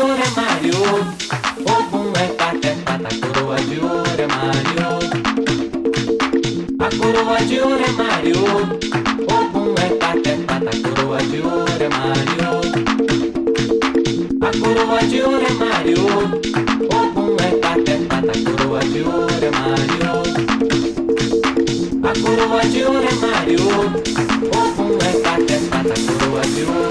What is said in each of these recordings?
é é a coroa de ouro é Mario. A coroa de ouro é. Ogum é pateta, a coroa de ouro é Mario. A coroa de ouro é Mario. Ogum é pateta, a coroa de ouro é Mario. A coroa de ouro é Mario. Ogum é pateta, a coroa de ouro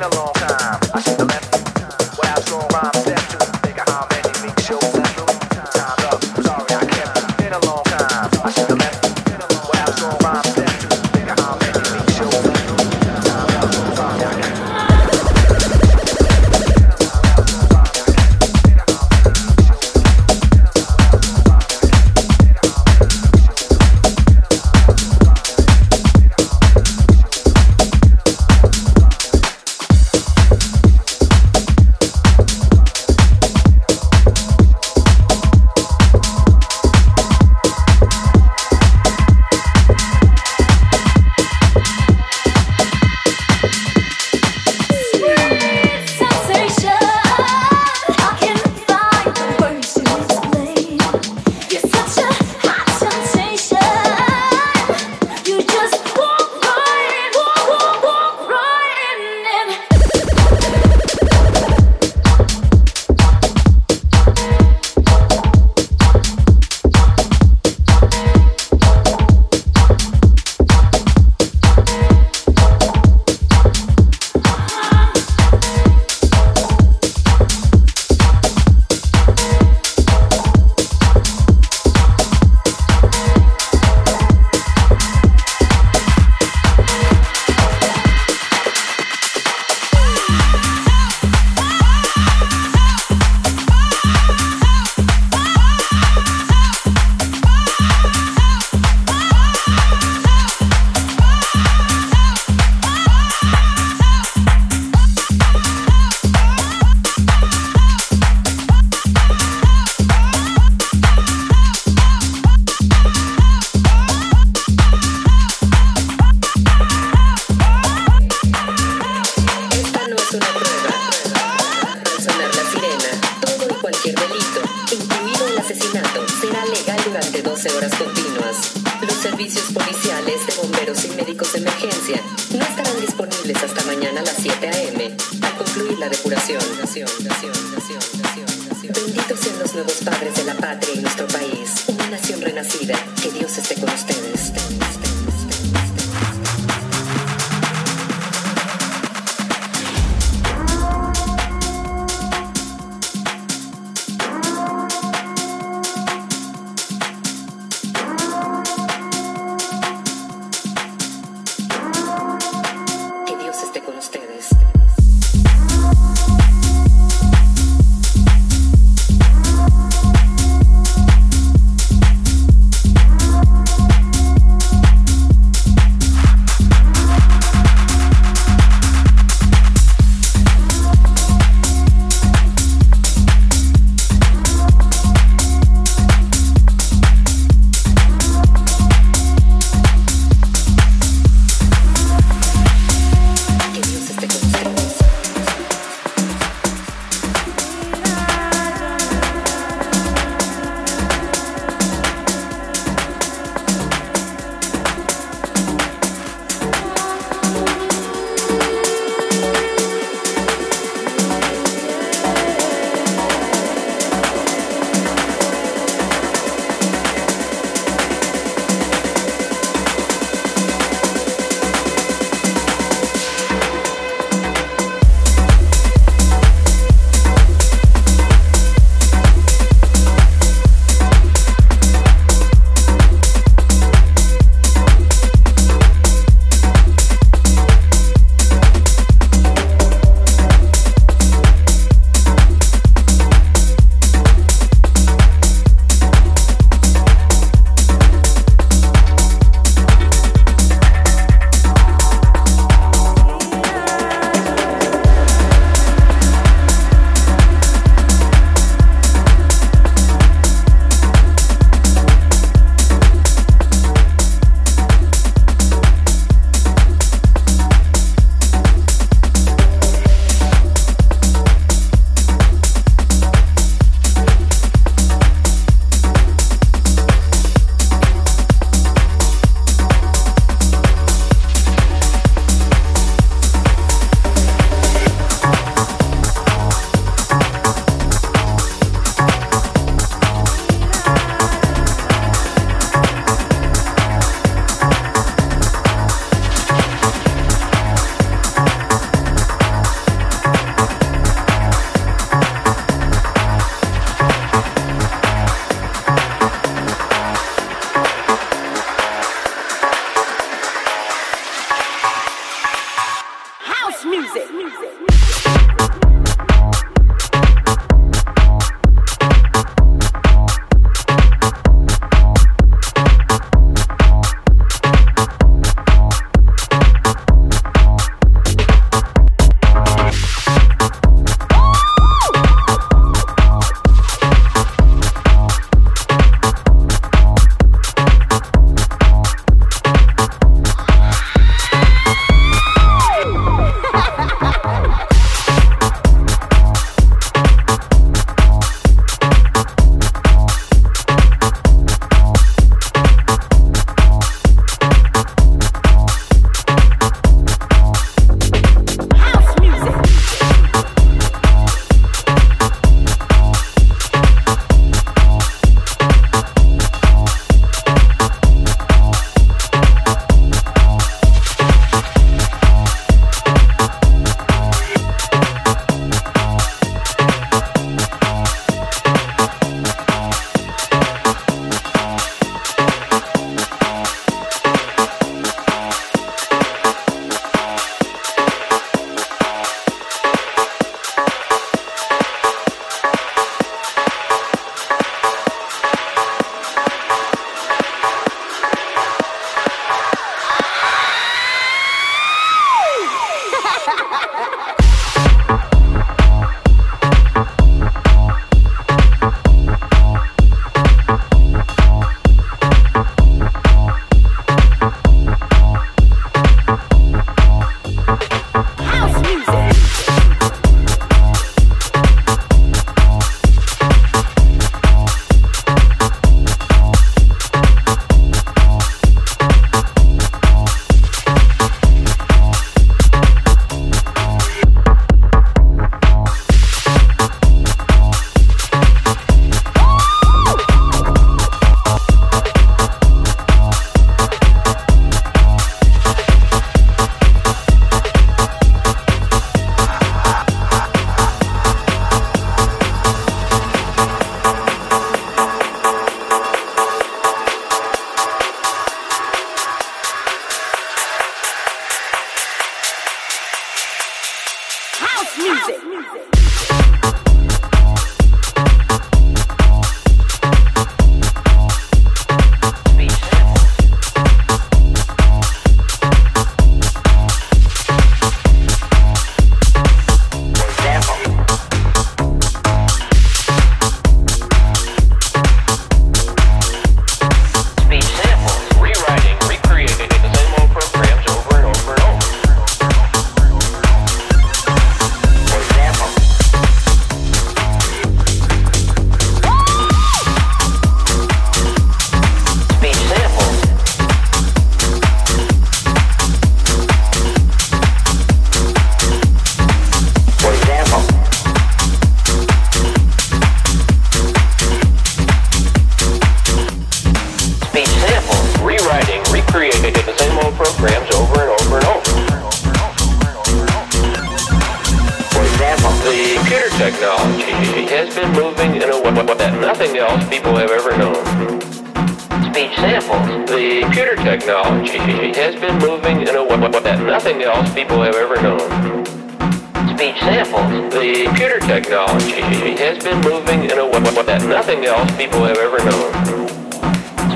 along.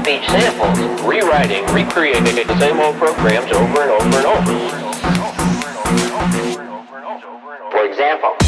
beach samples, rewriting, recreating the same old programs over and over and over. For example,